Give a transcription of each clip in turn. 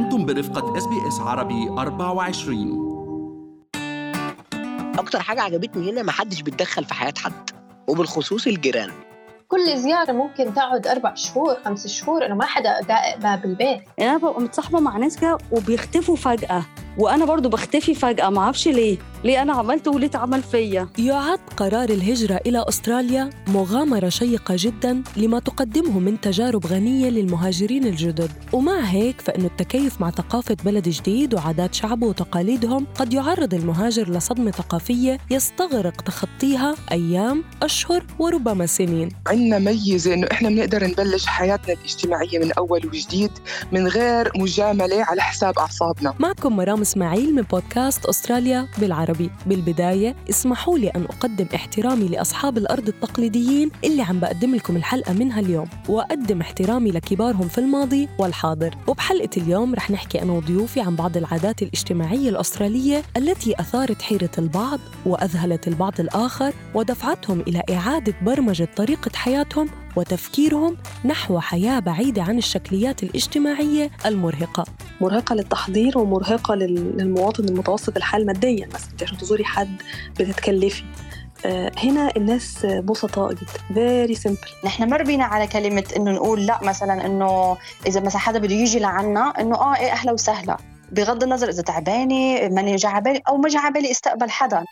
أنتم برفقة إس بي إس عربي 24 أكتر حاجة عجبتني هنا ما حدش بيتدخل في حياة حد وبالخصوص الجيران. كل زيارة ممكن تقعد أربع شهور خمس شهور أنا ما حدا داق باب البيت. أنا ببقى متصاحبة مع ناس كده وبيختفوا فجأة. وأنا برضو بختفي فجأة ما أعرفش ليه. ليه أنا عملت وليه اتعمل فيا؟ يعد قرار الهجرة إلى أستراليا مغامرة شيقة جدا لما تقدمه من تجارب غنية للمهاجرين الجدد. ومع هيك فإنه التكيف مع ثقافة بلد جديد وعادات شعبه وتقاليدهم قد يعرض المهاجر لصدمة ثقافية يستغرق تخطيها أيام أشهر وربما سنين. عندنا ميزة إنه إحنا بنقدر نبلش حياتنا الاجتماعية من أول وجديد من غير مجاملة على حساب أعصابنا. معكم مرام إسماعيل من بودكاست أستراليا بالعربي. بالبداية اسمحوا لي أن أقدم احترامي لأصحاب الأرض التقليديين اللي عم بقدم لكم الحلقة منها اليوم وأقدم احترامي لكبارهم في الماضي والحاضر. وبحلقة اليوم رح نحكي أنا وضيوفي عن بعض العادات الاجتماعية الأسترالية التي أثارت حيرة البعض وأذهلت البعض الآخر ودفعتهم إلى إعادة برمجة طريقة حياتهم وتفكيرهم نحو حياة بعيدة عن الشكليات الاجتماعية المرهقة. مرهقة للتحضير ومرهقة لل- للمواطن المتوسط الحال ماديا مثلا. انت عشان تزوري حد بتتكلفي. آه، هنا الناس بسطاء جدا. فيري سمبل نحن ما ربينا على كلمة إنه نقول لا مثلا إنه إذا مثلا حدا بده يجي لعنا إنه آه إيه أهلا وسهلا. بغض النظر إذا تعبانة ماني جا على بالي أو ما جا على بالي استقبل حدا.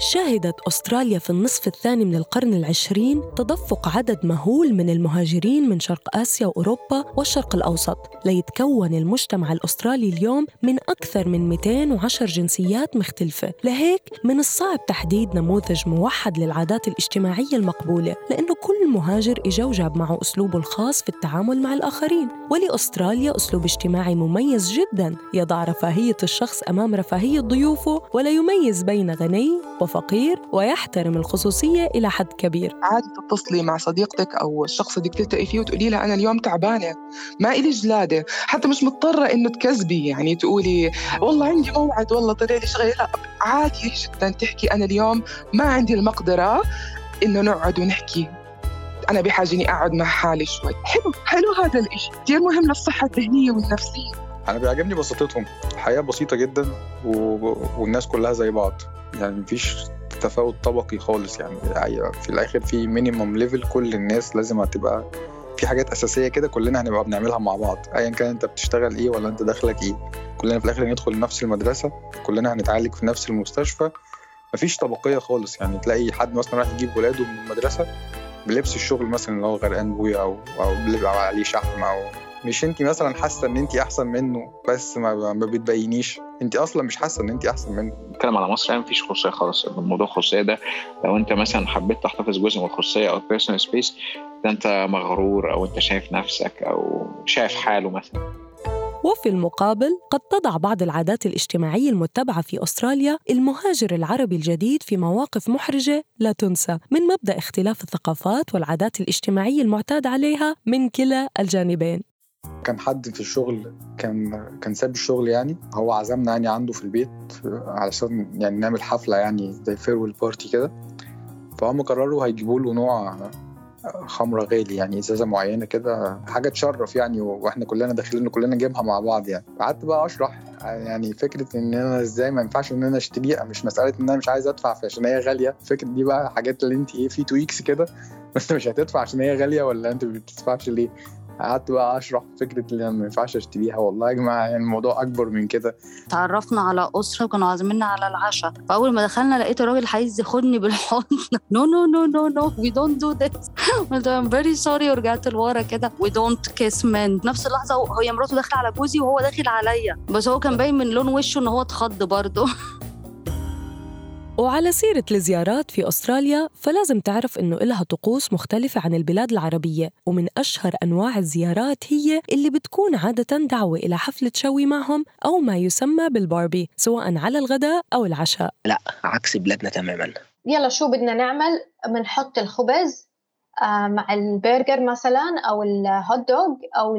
شهدت أستراليا في النصف الثاني من القرن العشرين تدفق عدد مهول من المهاجرين من شرق آسيا وأوروبا والشرق الأوسط ليتكون المجتمع الأسترالي اليوم من أكثر من 210 جنسيات مختلفة. لهيك من الصعب تحديد نموذج موحد للعادات الاجتماعية المقبولة لأنه كل مهاجر إجا وجاب معه أسلوبه الخاص في التعامل مع الآخرين. ولأستراليا أسلوب اجتماعي مميز جدا يضع رفاهية الشخص أمام رفاهية ضيوفه ولا يميز بين غني وفقير ويحترم الخصوصية إلى حد كبير. عادي تتصلي مع صديقتك أو الشخص اللي تلتقي فيه وتقولي لها أنا اليوم تعبانة ما إلي جلادة حتى مش مضطرة إنه تكذبي يعني تقولي والله عندي موعد والله طلع لي شغلة لا عادي جدا تحكي أنا اليوم ما عندي المقدرة إنه نقعد ونحكي. أنا بحاجة إني أقعد مع حالي شوي. حلو حلو هذا الإشي كثير مهم للصحة الذهنية والنفسية. أنا بيعجبني بساطتهم. الحياة بسيطة جدا و... والناس كلها زي بعض. يعني مفيش تفاوت طبقي خالص يعني. يعني في الآخر في minimum level كل الناس لازم هتبقى في حاجات أساسية كده كلنا هنبقى بنعملها مع بعض. ايا كان أنت بتشتغل إيه ولا أنت داخلك إيه. كلنا في الآخر هندخل نفس المدرسة. كلنا هنتعالج في نفس المستشفى. مفيش طبقية خالص يعني. تلاقي حد مثلا رايح يجيب ولاده من المدرسة بلبس الشغل مثلا اللي هو غرقان بويا أو أو عليه شحم أو مش انت مثلا حاسة إن انت أحسن منه بس ما, ما بتبينيش؟ انت أصلا مش حاسة إن انت أحسن منه؟ نتكلم على مصر يعني مفيش خصوصية خالص. الموضوع الخصوصيه ده لو انت مثلا حبيت تحتفظ جزء من الخصوصية أو ال personal space ده انت مغرور أو انت شايف نفسك أو شايف حاله مثلا. وفي المقابل قد تضع بعض العادات الاجتماعية المتبعة في أستراليا المهاجر العربي الجديد في مواقف محرجة لا تنسى من مبدأ اختلاف الثقافات والعادات الاجتماعية المعتاد عليها من كلا الجانبين. كان حد في الشغل كان كان ساب الشغل يعني. هو عزمنا يعني عنده في البيت علشان يعني نعمل حفلة يعني زي farewell party كده. فهم قرروا هيجيبوا له نوع خمرة غالي يعني إزازة معينة كده حاجة تشرف يعني وإحنا كلنا داخلين كلنا نجيبها مع بعض يعني. قعدت بقى أشرح يعني فكرة إن أنا إزاي ما ينفعش إن أنا أشتريها مش مسألة إن أنا مش عايز أدفع عشان هي غالية. الفكرة دي بقى حاجات اللي أنت إيه في تويكس كده بس مش هتدفع عشان هي غالية ولا أنت ما بتدفعش ليه؟ قعدت بقى أشرح فكرة اللي ما ينفعش أشتريها. والله يا جماعة يعني الموضوع أكبر من كده. تعرفنا على أسرة وكانوا عازميننا على العشاء. فأول ما دخلنا لقيت الراجل عايز ياخدني بالحضن. no no no no no we don't do this قلت I'm very sorry ورجعت لورا كده. we don't kiss man نفس اللحظة هي مراته داخلة على جوزي وهو داخل عليا. بس هو كان باين من لون وشه إن هو اتخض برضه. وعلى سيرة الزيارات في أستراليا فلازم تعرف إنه إلها طقوس مختلفة عن البلاد العربية ومن أشهر أنواع الزيارات هي اللي بتكون عادة دعوة إلى حفلة شوي معهم أو ما يسمى بالباربي سواء على الغداء أو العشاء. لا عكس بلادنا تماما. يلا شو بدنا نعمل؟ بنحط الخبز مع البرجر مثلا أو الهوت دوغ أو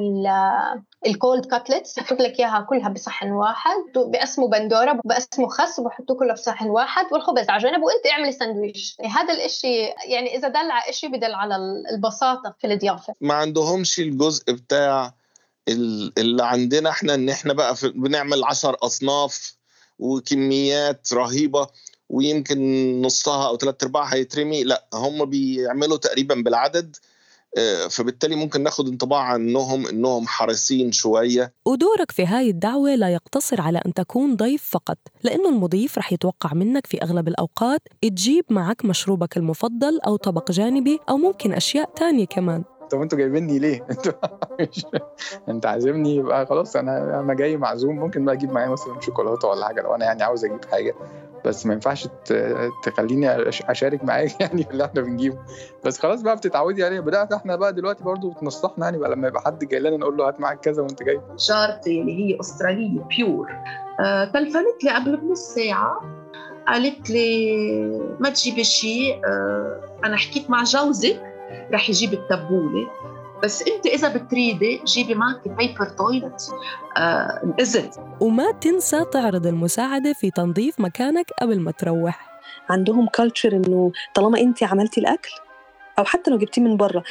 ال cold cutlets بحط لك إياها كلها بصحن واحد بقسموا بندورة بقسموا خس وبحطوه كله في صحن واحد والخبز على جنب وإنت اعملي ساندويش. هذا الإشي يعني إذا دل على إشي بدل على البساطة في الضيافة. ما عندهمش الجزء بتاع اللي عندنا إحنا إن إحنا بقى بنعمل عشر أصناف وكميات رهيبة. ويمكن نصها أو ثلاث أرباعها هيترمي. لا هم بيعملوا تقريبا بالعدد آه، فبالتالي ممكن ناخد انطباع عنهم إنهم حريصين شوية. ودورك في هاي الدعوة لا يقتصر على أن تكون ضيف فقط لأنه المضيف رح يتوقع منك في أغلب الأوقات تجيب معك مشروبك المفضل أو طبق جانبي أو ممكن أشياء تانية كمان. طب أنتوا جايبيني ليه؟ أنتوا أنت عازمني يبقى خلاص أنا أنا جاي معزوم. ممكن بقى أجيب معايا مثلا شوكولاتة ولا حاجة لو أنا يعني عاوز أجيب حاجة. بس ما ينفعش تخليني أشارك معاك يعني اللي إحنا بنجيبه. بس خلاص بقى بتتعودي عليه بدأت إحنا بقى دلوقتي برضو بتنصحنا يعني بقى لما يبقى حد جاي لنا نقول له هات معاك كذا وانت جاي. جارتي اللي هي أسترالية بيور آه تلفنت لي قبل بنص ساعه قالت لي ما تجيبي شيء. آه أنا حكيت مع جوزك رح يجيب التبولة. بس انت اذا بتريدي جيبي معك paper toilet آه وما تنسى تعرض المساعدة في تنظيف مكانك قبل ما تروح. عندهم culture إنه طالما انت عملتي الأكل أو حتى لو جبتيه من بره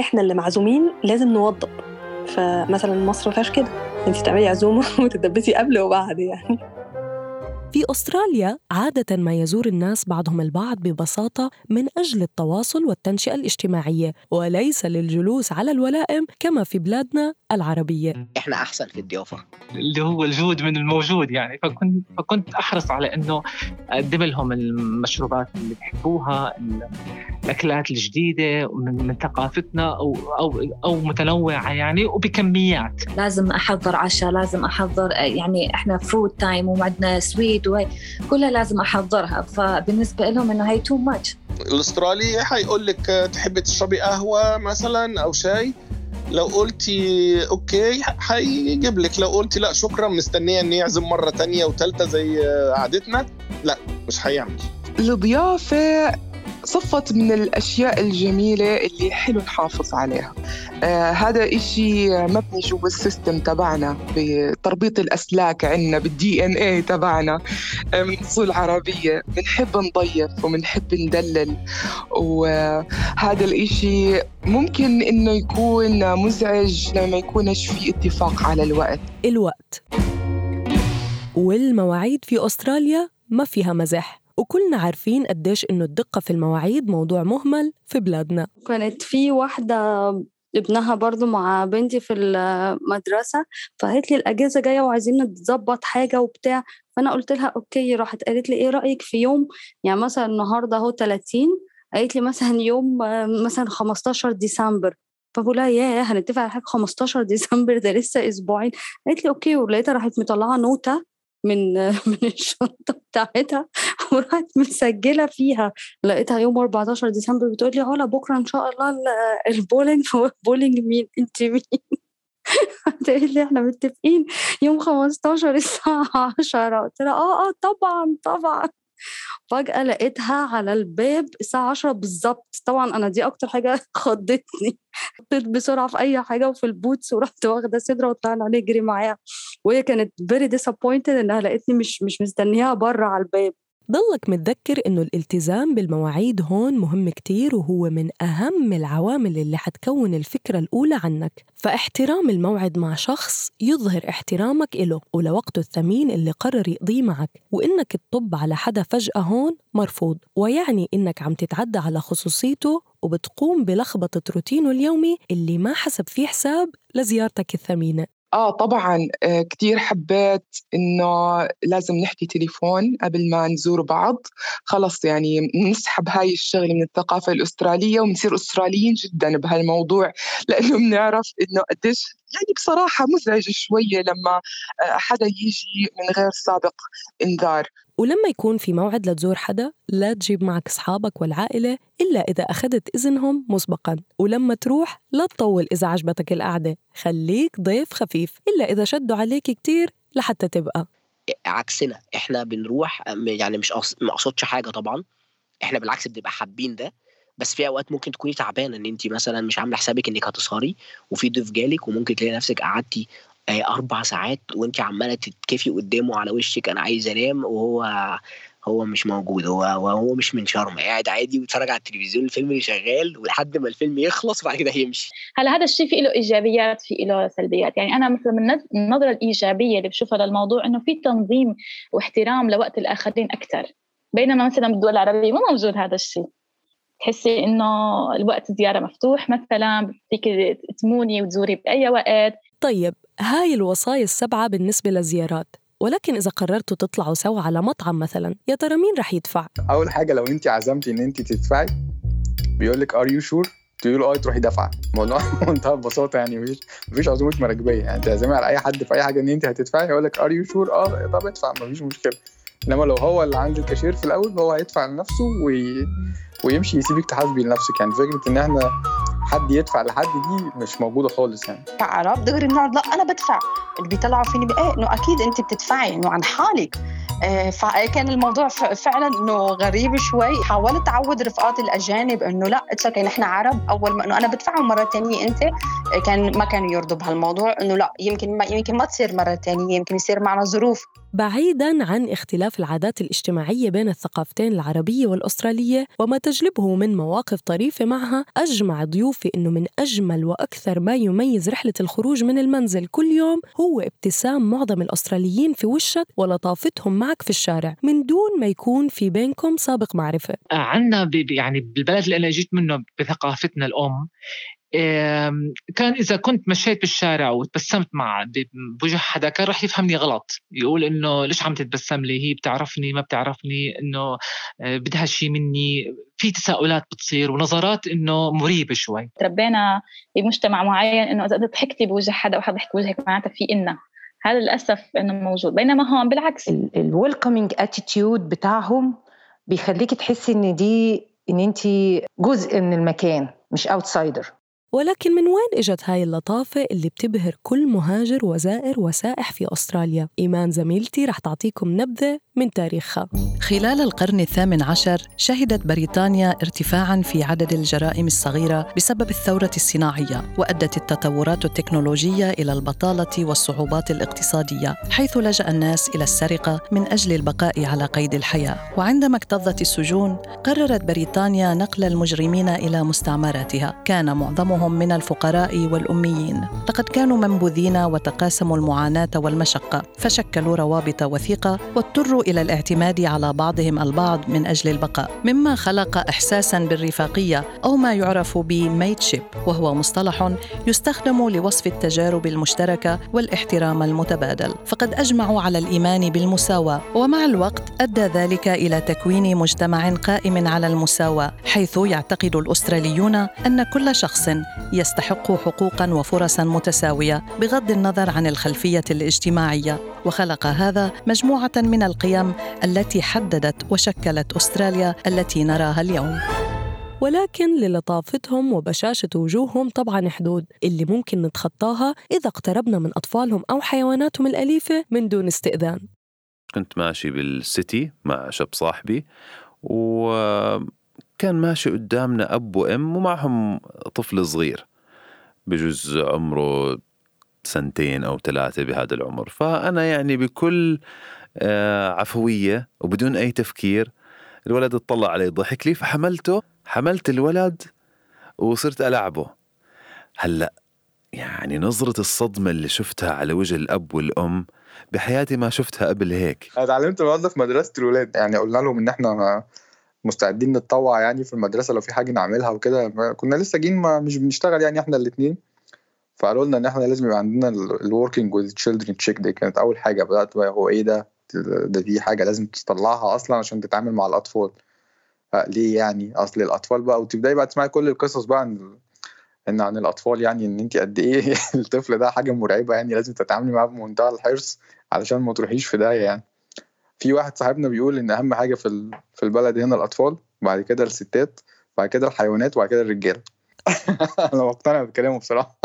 إحنا اللي معزومين لازم نوضب. فمثلا مصر ما فيهاش كده. انت تعملي عزومة وتدبسي قبل وبعد يعني. في أستراليا عادة ما يزور الناس بعضهم البعض ببساطة من أجل التواصل والتنشئة الاجتماعية وليس للجلوس على الولائم كما في بلادنا العربية. إحنا أحسن في الضيافة. اللي هو الجود من الموجود يعني. فكنت فكنت أحرص على إنه أقدم لهم المشروبات اللي بحبوها الأكلات الجديدة من, من ثقافتنا أو أو أو متنوعة يعني وبكميات. لازم أحضر عشاء لازم أحضر يعني إحنا food time وعندنا sweet وهي كلها لازم أحضرها. فبالنسبة لهم إنه هي too much الأسترالي حيقول لك تحبي تشربي قهوة مثلا أو شاي؟ لو قلتي okay حيجيب لك. لو قلتي لا شكرا مستنية ان يعزم مرة تانية وثالثه زي عادتنا. لا مش هيعمل الضيافه صفت من الأشياء الجميلة اللي حلو نحافظ عليها. آه هذا إشي مبني جوا ال system تبعنا بتربيط الأسلاك عنا بال DNA تبعنا آه من أصول عربية. بنحب نضيف وبنحب ندلل. وهذا الإشي ممكن إنه يكون مزعج لما يكونش في اتفاق على الوقت. الوقت. والمواعيد في أستراليا ما فيها مزح. وكلنا عارفين قديش إنه الدقة في المواعيد موضوع مهمل في بلادنا. كانت في واحدة ابنها برضو مع بنتي في المدرسة فقالت لي الأجازة جاية وعايزين نتظبط حاجة وبتاع. فأنا قلت لها أوكي راحت قالت لي إيه رأيك في يوم؟ يعني مثلا النهاردة هو 30 قالت لي مثلا يوم مثلا 15 ديسمبر. فبقول لها ياه هنتفق على حاجة 15 ديسمبر؟ ده لسه أسبوعين. قالت لي okay ولقيتها راحت مطلعة نوتة من من الشنطة بتاعتها وراحت مسجلة فيها. لقيتها يوم 14 ديسمبر بتقول لي علا بكرة إن شاء الله البولينج هو بولينج مين؟ أنت مين؟ تقول لي إحنا متفقين يوم 15 الساعة 10 قلت لها آه آه طبعا طبعا. فجأة لقيتها على الباب الساعة 10 بالظبط. طبعا أنا دي أكتر حاجة خضتني. حطيت بسرعة في أي حاجة وفي ال boots ورحت واخدة صدرة وطلعنا نجري معاها. وهي كانت very disappointed إنها لقيتني مش مش مستنياها بره على الباب. ضلك متذكر إنه الالتزام بالمواعيد هون مهم كتير وهو من أهم العوامل اللي حتكون الفكرة الأولى عنك. فاحترام الموعد مع شخص يظهر احترامك إله ولوقته الثمين اللي قرر يقضيه معك. وإنك تطب على حدا فجأة هون مرفوض. ويعني إنك عم تتعدى على خصوصيته وبتقوم بلخبطة روتينه اليومي اللي ما حسب فيه حساب لزيارتك الثمينة. آه طبعا آه كتير حبيت إنه لازم نحكي تليفون قبل ما نزور بعض. خلص يعني نسحب هاي الشغلة من الثقافة الأسترالية ونصير أستراليين جدا بهالموضوع لأنه بنعرف إنه قديش يعني بصراحة مزعج شوية لما حدا يجي من غير سابق إنذار. ولما يكون في موعد لتزور حدا لا تجيب معك أصحابك والعائلة إلا إذا أخذت إذنهم مسبقا. ولما تروح لا تطول إذا عجبتك القعدة. خليك ضيف خفيف إلا إذا شدوا عليك كتير لحتى تبقى. عكسنا إحنا بنروح يعني مش ما أقصدش حاجة طبعا. إحنا بالعكس بنبقى حابين ده. بس في أوقات ممكن تكوني تعبانة إن انت مثلا مش عاملة حسابك إنك هتسهري وفي ضيف جالك وممكن تلاقي نفسك قعدتي أربع ساعات وانت عمالة تتكفي قدامه على وشك أنا عايز أنام وهو هو مش موجود هو هو هو مش من شرم قاعد عادي ويتفرج على التلفزيون الفيلم اللي شغال ولحد ما الفيلم يخلص وبعد كده هيمشي هلا هذا الشيء في له إيجابيات في له سلبيات. يعني أنا مثلا من النظرة الإيجابية اللي بشوفها للموضوع إنه في تنظيم واحترام لوقت الآخرين أكثر بينما مثلا بالدول العربية ما موجود هذا الشيء. تحسي إنه الوقت زيارة مفتوح مثلا فيك تموني وتزوري بأي وقت. طيب هاي الوصايا السبعة بالنسبة للزيارات ولكن إذا قررتوا تطلعوا سوا على مطعم مثلا يا ترى مين رح يدفع؟ أول حاجة لو أنت عزمتي إن أنت تدفعي بيقول لك are you sure تقول آه تروحي دافعه الموضوع منتهى البساطة يعني مفيش مفيش عزومة مراكبيه يعني. تعزمي على أي حد في أي حاجة إن أنت هتدفعي يقول لك are you sure آه طب ادفع مفيش مشكلة. إنما لو هو اللي عند الكاشير في الأول هو هيدفع لنفسه وي... ويمشي يسيبك تحاسبي لنفسك يعني. فكرة إن إحنا حد يدفع لحد دي مش موجودة خالص يعني. عرب دغري بنقعد لا أنا بدفع. اللي بيطلعوا فيني إيه إنه أكيد أنت بتدفعي إنه عن حالك. آه، فكان الموضوع ف- فعلا إنه غريب شوي. حاولت أعود رفقاتي الأجانب إنه لا it's okay نحن عرب. أول ما إنه أنا بدفع ومره ثانية أنت. آه، كان ما كانوا يرضوا بهالموضوع إنه لا يمكن ما يمكن ما تصير مرة ثانية يمكن يصير معنا ظروف بعيدا عن اختلاف العادات الاجتماعية بين الثقافتين العربية والأسترالية وما تجلبه من مواقف طريفة معها أجمع ضيوفي أنه من أجمل وأكثر ما يميز رحلة الخروج من المنزل كل يوم هو ابتسام معظم الأستراليين في وشك ولطافتهم معك في الشارع. من دون ما يكون في بينكم سابق معرفة. عندنا يعني بالبلد اللي أنا جيت منه بثقافتنا الأم آم، كان إذا كنت مشيت بالشارع وتبسمت مع بوجه حدا كان رح يفهمني غلط. يقول إنه ليش عم تتبسم لي؟ هي بتعرفني ما بتعرفني إنه آه، بدها شيء مني. في تساؤلات بتصير ونظرات إنه مريبة شوي. تربينا بمجتمع معين إنه إذا ضحكتي بوجه حدا وحدا ضحك بوجهك معناتها في إلنا هذا للأسف إنه موجود. بينما هون بالعكس. ال welcoming attitude بتاعهم بيخليكي تحسي إن دي إن انت جزء من المكان مش outsider ولكن من وين إجت هاي اللطافة اللي بتبهر كل مهاجر وزائر وسائح في أستراليا؟ إيمان زميلتي رح تعطيكم نبذة من تاريخها. خلال القرن الثامن عشر شهدت بريطانيا ارتفاعا في عدد الجرائم الصغيرة بسبب الثورة الصناعية وأدت التطورات التكنولوجية إلى البطالة والصعوبات الاقتصادية حيث لجأ الناس إلى السرقة من أجل البقاء على قيد الحياة. وعندما اكتظت السجون قررت بريطانيا نقل المجرمين إلى مستعمراتها. كان معظمهم من الفقراء والأميين. لقد كانوا منبوذين وتقاسموا المعاناة والمشقة فشكلوا روابط وثيقة واضطروا إلى الاعتماد على بعضهم البعض من أجل البقاء مما خلق إحساسا بالرفاقية أو ما يعرف بميتشيب وهو مصطلح يستخدم لوصف التجارب المشتركة والاحترام المتبادل. فقد أجمعوا على الإيمان بالمساواة ومع الوقت أدى ذلك إلى تكوين مجتمع قائم على المساواة حيث يعتقد الأستراليون أن كل شخص يستحق حقوقا وفرصا متساوية بغض النظر عن الخلفية الاجتماعية. وخلق هذا مجموعة من القيم التي حددت وشكلت أستراليا التي نراها اليوم. ولكن للطافتهم وبشاشة وجوههم طبعا حدود اللي ممكن نتخطاها إذا اقتربنا من أطفالهم أو حيواناتهم الأليفة من دون استئذان. كنت ماشي بالسيتي مع شاب صاحبي وكان ماشي قدامنا أب وأم ومعهم طفل صغير. بجوز عمره سنتين أو ثلاثة بهذا العمر. فأنا يعني بكل آه، عفوية وبدون أي تفكير الولد اطلع علي ضحك لي فحملته حملت الولد وصرت ألعبه. هلأ يعني نظرة الصدمة اللي شفتها على وجه الأب والأم بحياتي ما شفتها قبل هيك. أنا اتعلمت الموضوع في مدرسة الولاد. يعني قلنا لهم إن إحنا مستعدين نتطوع يعني في المدرسة لو في حاجة نعملها وكده. كنا لسه جايين مش بنشتغل يعني إحنا الاثنين فقالوا لنا إن إحنا لازم يبقى عندنا ال Working with Children Check دي كانت أول حاجة بدأت بقى هو إيه ده؟ ده دي حاجة لازم تطلعها أصلا عشان تتعامل مع الأطفال. آه، ليه يعني؟ أصل الأطفال بقى وتبدأي بقى تسمعي كل القصص بقى عن إن عن الأطفال يعني إن انت قد إيه الطفل ده حاجة مرعبة يعني لازم تتعاملي معاه بمنتهى الحرص علشان ما تروحيش في داهية يعني. في واحد صاحبنا بيقول إن أهم حاجة في في البلد هنا الأطفال بعد كده الستات بعد كده الحيوانات وبعد كده الرجالة. أنا مقتنع بكلامه بصراحة.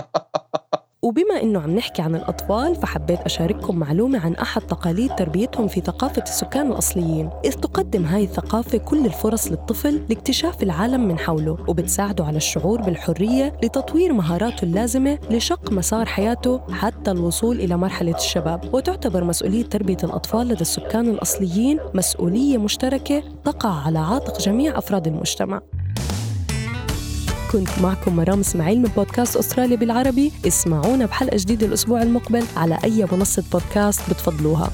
وبما إنه عم نحكي عن الأطفال فحبيت أشارككم معلومة عن أحد تقاليد تربيتهم في ثقافة السكان الأصليين. إذ تقدم هاي الثقافة كل الفرص للطفل لاكتشاف العالم من حوله وبتساعده على الشعور بالحرية لتطوير مهاراته اللازمة لشق مسار حياته حتى الوصول إلى مرحلة الشباب. وتعتبر مسؤولية تربية الأطفال لدى السكان الأصليين مسؤولية مشتركة تقع على عاتق جميع أفراد المجتمع. كنت معكم مرام إسماعيل من بودكاست أستراليا بالعربي. اسمعونا بحلقة جديدة الأسبوع المقبل على أي منصة بودكاست بتفضلوها.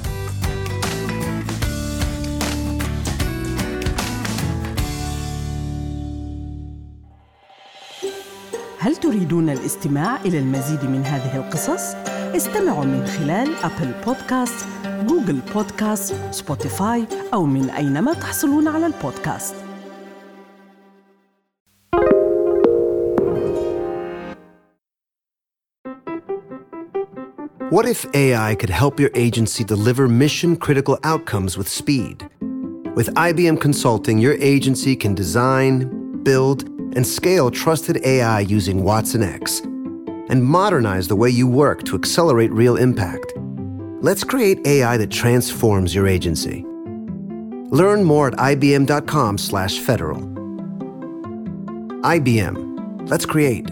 هل تريدون الاستماع إلى المزيد من هذه القصص؟ استمعوا من خلال أبل بودكاست، جوجل بودكاست، سبوتيفاي أو من أينما تحصلون على البودكاست. What if AI could help your agency deliver mission critical outcomes with speed? With IBM Consulting, your agency can design, build, and scale trusted AI using Watson X and modernize the way you work to accelerate real impact. Let's create AI that transforms your agency. Learn more at ibm.com/federal. IBM. Let's create.